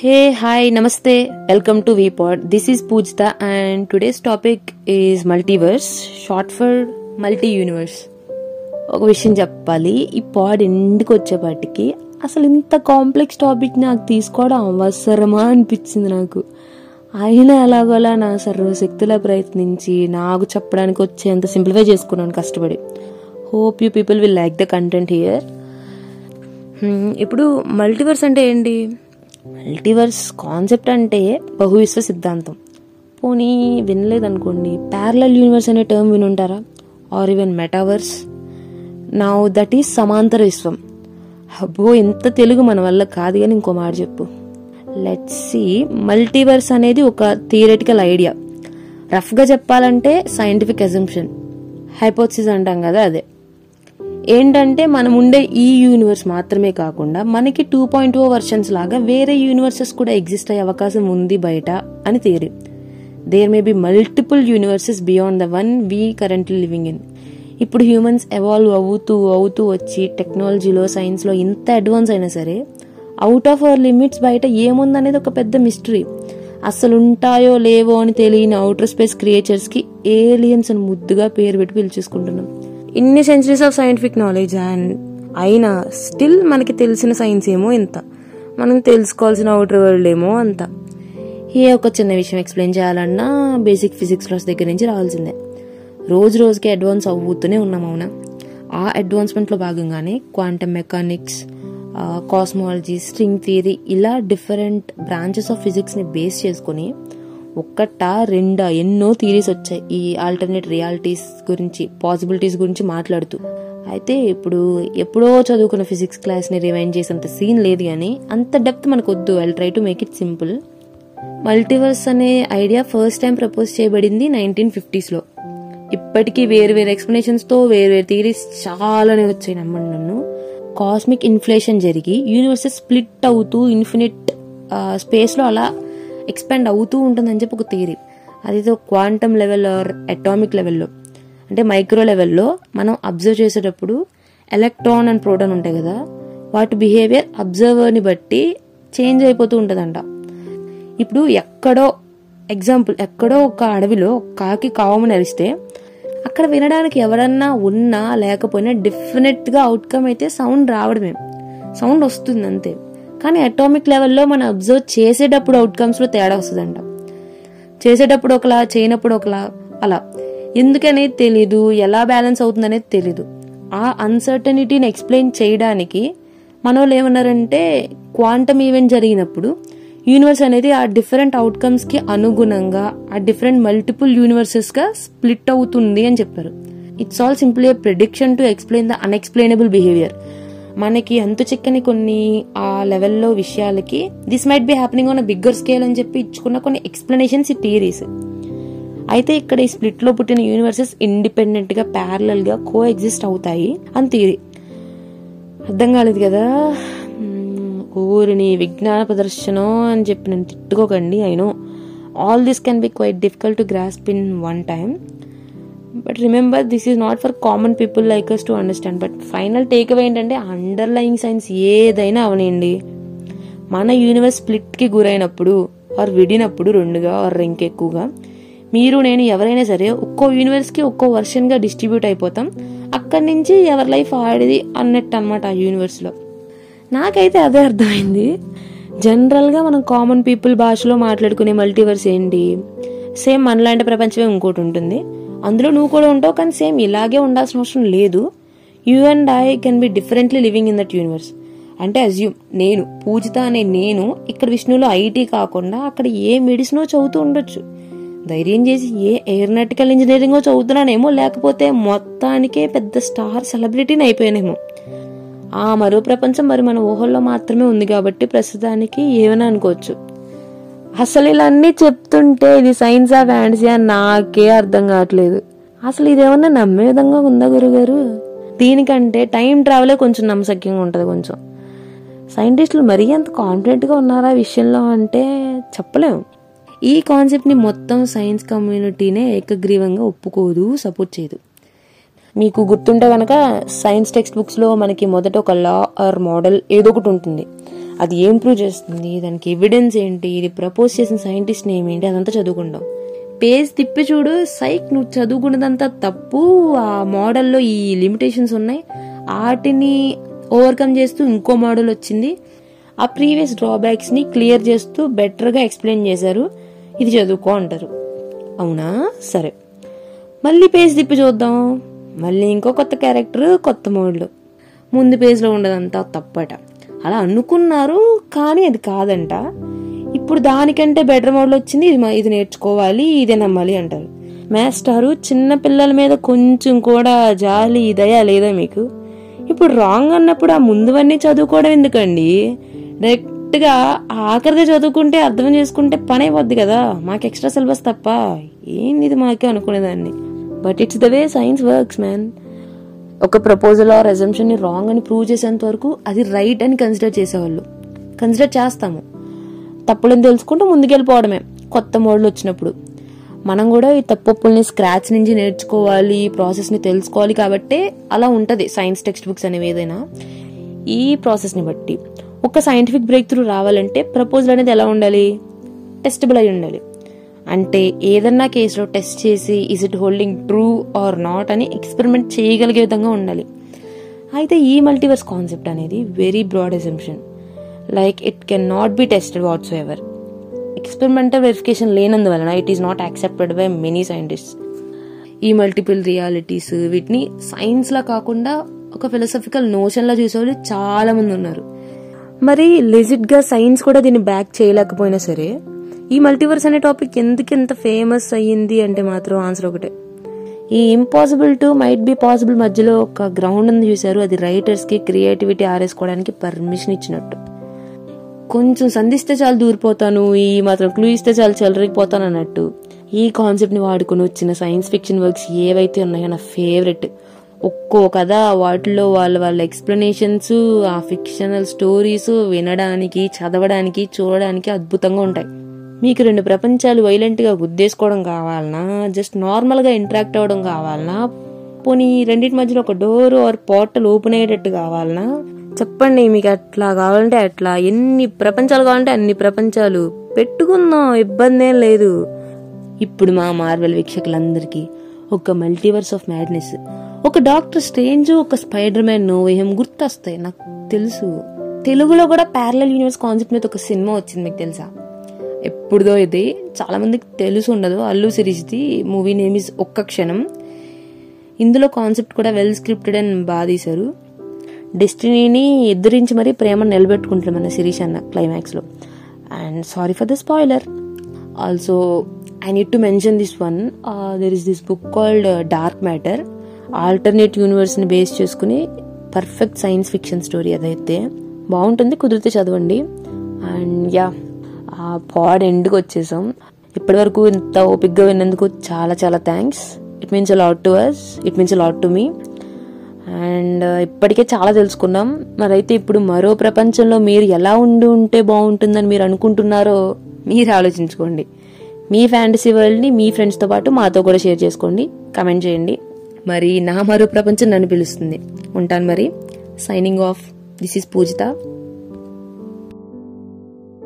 Hey, hi, namaste. Welcome to VPod. This is Poojitha and today's topic is multiverse, short for multi universe ఒక విషయం చెప్పాలి. ఈ పాడ్ ఎందుకు వచ్చేపాటికి అసలు ఇంత కాంప్లెక్స్ టాపిక్ నాకు తీసుకోవడం అవసరమా అనిపించింది నాకు. అయినా ఎలాగోలా నా సర్వశక్తుల ప్రయత్నించి నాకు చెప్పడానికి వచ్చేంత సింప్లిఫై చేసుకున్నాను కష్టపడి. Hope you people will like the content here ఇప్పుడు మల్టీవర్స్ అంటే ఏంటి? మల్టీవర్స్ కాన్సెప్ట్ అంటే బహువిశ్వ సిద్ధాంతం. పోనీ వినలేదనుకోండి ప్యారలల్ యూనివర్స్ అనే టర్మ్ వినుంటారా? ఆర్ ఈవెన్ మెటావర్స్ నా దట్ ఈస్ సమాంతర విశ్వం అబ్బో ఇంత తెలుగు మన వల్ల కాదు కానీ ఇంకో మాట చెప్పు. లెట్స్ సి మల్టీవర్స్ అనేది ఒక థియరటికల్ ఐడియా రఫ్గా చెప్పాలంటే సైంటిఫిక్ అజంప్షన్ హైపోథసిస్ అంటాం కదా అదే. ఏంటంటే మనం ఉండే ఈ యూనివర్స్ మాత్రమే కాకుండా మనకి టూ పాయింట్ ఓ వర్షన్స్ లాగా వేరే యూనివర్సెస్ కూడా ఎగ్జిస్ట్ అయ్యే అవకాశం ఉంది బయట అని theory there may be multiple universes beyond the one we currently living in ఇప్పుడు హ్యూమన్స్ ఎవాల్వ్ అవుతూ అవుతూ వచ్చి టెక్నాలజీలో సైన్స్లో ఇంత అడ్వాన్స్ అయినా సరే అవుట్ ఆఫ్ అవర్ లిమిట్స్ బయట ఏముందనేది ఒక పెద్ద మిస్టరీ అసలు ఉంటాయో లేవో అని తెలియని అవుటర్ స్పేస్ క్రియేచర్స్కి ఏలియన్స్ అని ముద్దుగా పేరు పెట్టి పిలిచేసుకుంటున్నాం. ఇన్ని centuries of scientific knowledge and అయినా స్టిల్ మనకి తెలిసిన సైన్స్ ఏమో ఇంత. మనం తెలుసుకోవాల్సిన అవుటర్ వరల్డ్ ఏమో అంత. ఏ ఒక చిన్న విషయం ఎక్స్ప్లెయిన్ చేయాలన్నా బేసిక్ ఫిజిక్స్ క్లాస్ దగ్గర నుంచి రావాల్సిందే. రోజు రోజుకి అడ్వాన్స్ అవుతూనే ఉన్నాం అవునా? ఆ అడ్వాన్స్మెంట్లో భాగంగానే quantum mechanics cosmology string theory ఇలా డిఫరెంట్ బ్రాంచెస్ ఆఫ్ ఫిజిక్స్ని బేస్ చేసుకొని ఒక్కట రెండా ఎన్నో థియరీస్ వచ్చాయి. ఈ ఆల్టర్నేట్ రియాలిటీస్ గురించి పాసిబిలిటీస్ గురించి మాట్లాడుతూ. అయితే ఇప్పుడు ఎప్పుడో చదువుకున్న ఫిజిక్స్ క్లాస్ని రివైండ్ చేసేంత సీన్ లేదు కానీ అంత డెప్త్ మనకు వద్దు I try to make it simple multiverse అనే ఐడియా ఫస్ట్ టైం ప్రపోజ్ చేయబడింది నైన్టీన్ ఫిఫ్టీస్లో ఇప్పటికీ వేరు వేరు ఎక్స్ప్లెనేషన్స్తో వేరు వేరు థియరీస్ చాలానే వచ్చాయి నమ్మండి నన్ను. కాస్మిక్ ఇన్ఫ్లేషన్ జరిగి యూనివర్సెస్ స్ప్లిట్ అవుతూ ఇన్ఫినిట్ స్పేస్లో అలా ఎక్స్పాండ్ అవుతూ ఉంటుందని చెప్పి ఒక థియరీ అది క్వాంటమ్ లెవెల్ ఆర్ అటామిక్ లెవెల్లో అంటే మైక్రో లెవెల్లో మనం అబ్జర్వ్ చేసేటప్పుడు ఎలక్ట్రాన్ అండ్ ప్రోటాన్ ఉంటాయి కదా వాటి బిహేవియర్ అబ్జర్వర్ని బట్టి చేంజ్ అయిపోతూ ఉంటుందంట. ఇప్పుడు ఎక్కడో ఎగ్జాంపుల్ ఎక్కడో ఒక అడవిలో కాకి కావమని అరిస్తే అక్కడ వినడానికి ఎవరన్నా ఉన్నా లేకపోయినా డెఫినెట్గా అవుట్కమ్ అయితే సౌండ్ రావడమే. సౌండ్ వస్తుంది అంతే. కానీ అటామిక్ లెవెల్లో మనం అబ్జర్వ్ చేసేటప్పుడు అవుట్కమ్స్లో తేడా వస్తుందంట. చేసేటప్పుడు ఒకలా చేయనప్పుడు ఒకలా అలా. ఎందుకనేది తెలీదు ఎలా బ్యాలెన్స్ అవుతుందనేది తెలీదు. ఆ అన్సర్టనిటీని ఎక్స్ప్లెయిన్ చేయడానికి మన వాళ్ళు ఏమన్నారంటే క్వాంటమ్ ఈవెంట్ జరిగినప్పుడు యూనివర్స్ అనేది ఆ డిఫరెంట్ అవుట్కమ్స్కి అనుగుణంగా ఆ డిఫరెంట్ మల్టిపుల్ యూనివర్సెస్గా స్ప్లిట్ అవుతుంది అని చెప్పారు. It's all simply prediction to explain the unexplainable behaviour మనకి అంతు చిక్కని కొన్ని ఆ లెవెల్లో విషయాలకి this might be happening on bigger scale అని చెప్పి ఇచ్చుకున్న కొన్ని ఎక్స్ప్లెనేషన్స్ ఈ థియరీస్ అయితే ఇక్కడ ఈ స్ప్లిట్లో పుట్టిన యూనివర్సెస్ ఇండిపెండెంట్గా గా కో ఎగ్జిస్ట్ అవుతాయి అని థియరీ అర్థం కాలేదు కదా? ఊరిని విజ్ఞాన ప్రదర్శనం అని చెప్పి నేను తిట్టుకోకండి I know all this can be quite difficult to grasp in one time but remember this is not for common people like us to understand but final takeaway ఏంటంటే అండర్లయింగ్ సైన్స్ ఏదైనా అవనండి మన యూనివర్స్ స్ప్లిట్కి గురైనప్పుడు are విడినప్పుడు రెండుగా are ఇంకెక్కువగా మీరు నేను ఎవరైనా సరే ఒక్కో యూనివర్స్కి ఒక్కో వర్షన్గా డిస్ట్రిబ్యూట్ అయిపోతాం. అక్కడి నుంచి ఎవరి లైఫ్ ఆడిది అన్నట్టు అనమాట ఆ యూనివర్స్లో నాకైతే అదే అర్థమైంది. జనరల్గా మనం కామన్ పీపుల్ భాషలో మాట్లాడుకునే మల్టీవర్స్ ఏంటి? సేమ్ మనలాంటి ప్రపంచమే ఇంకోటి ఉంటుంది. అందులో నువ్వు కూడా ఉంటావు కానీ సేమ్ ఇలాగే ఉండాల్సిన అవసరం లేదు. You and I can be differently living in that universe అంటే అజ్యూమ్ నేను పూజిత అనే నేను ఇక్కడ విష్ణులో ఐటీ కాకుండా అక్కడ ఏ మెడిసినో చదువుతూ ఉండొచ్చు. ధైర్యం చేసి ఏ ఎయిర్నాటికల్ ఇంజనీరింగో చదువుతున్నానేమో లేకపోతే మొత్తానికే పెద్ద స్టార్ సెలబ్రిటీని అయిపోయానేమో. ఆ మరో ప్రపంచం మరి మన ఊహల్లో మాత్రమే ఉంది కాబట్టి ప్రస్తుతానికి ఏమైనా అనుకోవచ్చు. అసలు ఇలా అన్నీ చెప్తుంటే ఇది సైన్స్ ఆ ఫ్యాంటసీ అని నాకే అర్థం కావట్లేదు. అసలు ఇదేమన్నా నమ్మే విధంగా ఉందా గురుగారు? దీనికంటే టైం ట్రావెలే కొంచెం నమ్మసక్యంగా ఉంటుంది కొంచెం. సైంటిస్టులు మరీ అంత కాన్ఫిడెంట్గా ఉన్నారా విషయంలో అంటే చెప్పలేము ఈ కాన్సెప్ట్ని మొత్తం సైన్స్ కమ్యూనిటీనే ఏకగ్రీవంగా ఒప్పుకోదు సపోర్ట్ చేయదు. మీకు గుర్తుంటే కనుక సైన్స్ టెక్స్ట్ బుక్స్లో మనకి మొదట ఒక లా ఆర్ మోడల్ ఏదో ఒకటి ఉంటుంది. అది ఏం ప్రూవ్ చేస్తుంది? దానికి ఎవిడెన్స్ ఏంటి? ఇది ప్రపోజ్ చేసిన సైంటిస్ట్ నేమ్ ఏంటి? అదంతా చదువుకుంటాం. పేజ్ తిప్పి చూడు సైక్ నువ్వు చదువుకున్నదంతా తప్పు. ఆ మోడల్లో ఈ లిమిటేషన్స్ ఉన్నాయి. వాటిని ఓవర్కమ్ చేస్తూ ఇంకో మోడల్ వచ్చింది. ఆ ప్రీవియస్ డ్రాబ్యాక్స్ని క్లియర్ చేస్తూ బెటర్గా ఎక్స్ప్లెయిన్ చేశారు. ఇది చదువుకో అంటారు. అవునా? సరే. మళ్ళీ పేజ్ తిప్పి చూద్దాం. మళ్ళీ ఇంకో కొత్త క్యారెక్టర్ కొత్త మోడల్ ముందు పేజ్లో ఉండదంతా తప్పట. అలా అనుకున్నారు కానీ అది కాదంట. ఇప్పుడు దానికంటే బెటర్ మోడల్ వచ్చింది ఇది ఇది నేర్చుకోవాలి ఇదే నమ్మాలి అంటారు. మాస్టారు చిన్న పిల్లల మీద కొంచెం కూడా జాలి దయ లేదా మీకు? ఇప్పుడు రాంగ్ అన్నప్పుడు ఆ ముందువన్నీ చదువుకోవడం ఎందుకండి? డైరెక్ట్గా ఆఖరిది చదువుకుంటే అర్థం చేసుకుంటే పని అయిపోద్ది కదా? మాకు ఎక్స్ట్రా సిలబస్ తప్ప ఏంది ఇది మాకే అనుకునేదాన్ని? But it's the way science works man ఒక ప్రపోజల్ ఆ రెజంప్షన్ని రాంగ్ అని ప్రూవ్ చేసేంత వరకు అది రైట్ అని కన్సిడర్ చేసేవాళ్ళు. కన్సిడర్ చేస్తాము. తప్పులను తెలుసుకుంటూ ముందుకెళ్ళిపోవడమే. కొత్త మోడల్ వచ్చినప్పుడు. మనం కూడా ఈ తప్పొప్పుల్ని స్క్రాచ్ నుంచి నేర్చుకోవాలి ఈ ప్రాసెస్ని తెలుసుకోవాలి కాబట్టే అలా ఉంటుంది. సైన్స్ టెక్స్ట్ బుక్స్ అనేవి ఏదైనా. ఈ ప్రాసెస్ని బట్టి. ఒక సైంటిఫిక్ బ్రేక్ త్రూ రావాలంటే ప్రపోజల్ అనేది ఎలా ఉండాలి? టెస్టబుల్ అయి ఉండాలి. అంటే ఏదన్నా కేసులో టెస్ట్ చేసి is it holding true or not అని ఎక్స్పెరిమెంట్ చేయగలిగే విధంగా ఉండాలి. అయితే ఈ మల్టీవర్స్ కాన్సెప్ట్ అనేది very broad assumption like it can not be tested whatsoever experimental verification లేనందువలన it is not accepted by many scientist ఈ మల్టిపుల్ రియాలిటీస్ వీటిని సైన్స్లా కాకుండా ఒక ఫిలసఫికల్ నోషన్లా చూసేవాళ్ళు చాలా మంది ఉన్నారు. మరి లిజిట్గా సైన్స్ కూడా దీన్ని బ్యాక్ చేయలేకపోయినా సరే ఈ మల్టీవర్స్ అనే టాపిక్ ఎందుకు ఎంత ఫేమస్ అయ్యింది అంటే మాత్రం ఆన్సర్ ఒకటే. ఈ impossible to might be possible మధ్యలో ఒక గ్రౌండ్ ఉంది చూశారు. అది రైటర్స్కి క్రియేటివిటీ ఆరేసుకోవడానికి పర్మిషన్ ఇచ్చినట్టు. కొంచెం సంధిస్తే చాలు దూరిపోతాను ఈ మాత్రం క్లూ ఇస్తే చాలు చెలరిగిపోతాను అన్నట్టు. ఈ కాన్సెప్ట్ని వాడుకొని వచ్చిన సైన్స్ ఫిక్షన్ వర్క్స్ ఏవైతే ఉన్నాయో నా ఫేవరెట్ ఒక్కో కథ వాటిలో వాళ్ళ వాళ్ళ ఎక్స్ప్లెనేషన్స్ ఆ ఫిక్షనల్ స్టోరీస్ వినడానికి చదవడానికి చూడడానికి అద్భుతంగా ఉంటాయి. మీకు రెండు ప్రపంచాలు వైలెంట్గా గుద్దేసుకోవడం కావాలనా? జస్ట్ నార్మల్గా ఇంటరాక్ట్ అవ్వడం కావాలనా? పోనీ ఈ రెండింటి మధ్యలో ఒక డోర్ ఆర్ పోర్టల్ ఓపెన్ అయ్యేటట్టు కావాలనా? చెప్పండి మీకు అట్లా కావాలంటే అట్లా. ఎన్ని ప్రపంచాలు కావాలంటే అన్ని ప్రపంచాలు. పెట్టుకుందాం ఇబ్బంది ఏం లేదు. ఇప్పుడు మా మార్వెల్ వీక్షకులందరికీ ఒక మల్టీవర్స్ ఆఫ్ మ్యాడ్నెస్ ఒక డాక్టర్ స్ట్రేంజ్ ఒక స్పైడర్ మ్యాన్ నోవేహం గుర్తొస్తాయి నాకు తెలుసు. తెలుగులో కూడా ప్యారలల్ యూనివర్స్ కాన్సెప్ట్ మీద ఒక సినిమా వచ్చింది మీకు తెలుసా? ఎప్పుడుదో ఇది. చాలామందికి తెలుసు ఉండదు. అల్లు సిరీస్ది మూవీ నేమ్ ఇస్ ఒక్క క్షణం. ఇందులో కాన్సెప్ట్ కూడా వెల్ స్క్రిప్టెడ్ అని బాగా తీశారు. డెస్టినీని ఎదిరించి మరీ ప్రేమ నిలబెట్టుకుంటాడు మన శిరీష్ అన్న క్లైమాక్స్లో and sorry for the spoiler. Also I need to mention this one there is this book called dark matter alternate యూనివర్స్ని base చేసుకుని పర్ఫెక్ట్ సైన్స్ ఫిక్షన్ స్టోరీ అదైతే. బాగుంటుంది కుదిరితే చదవండి. అండ్ యా ఆ పాడ్ ఎండ్కి వచ్చేసాం. ఇప్పటి వరకు ఇంత ఓపిక్గా విన్నందుకు చాలా చాలా thanks it means lot to us it means lot to me and ఇప్పటికే చాలా తెలుసుకున్నాం. మరైతే ఇప్పుడు మరో ప్రపంచంలో మీరు ఎలా ఉండి ఉంటే బాగుంటుందని మీరు అనుకుంటున్నారో మీరు ఆలోచించుకోండి. మీ ఫ్యాంటసీ వరల్డ్ని మీ ఫ్రెండ్స్తో పాటు మాతో కూడా షేర్ చేసుకోండి. కమెంట్ చేయండి. మరి నా మరో ప్రపంచం నన్ను పిలుస్తుంది. ఉంటాను మరి. Signing off this is Poojitha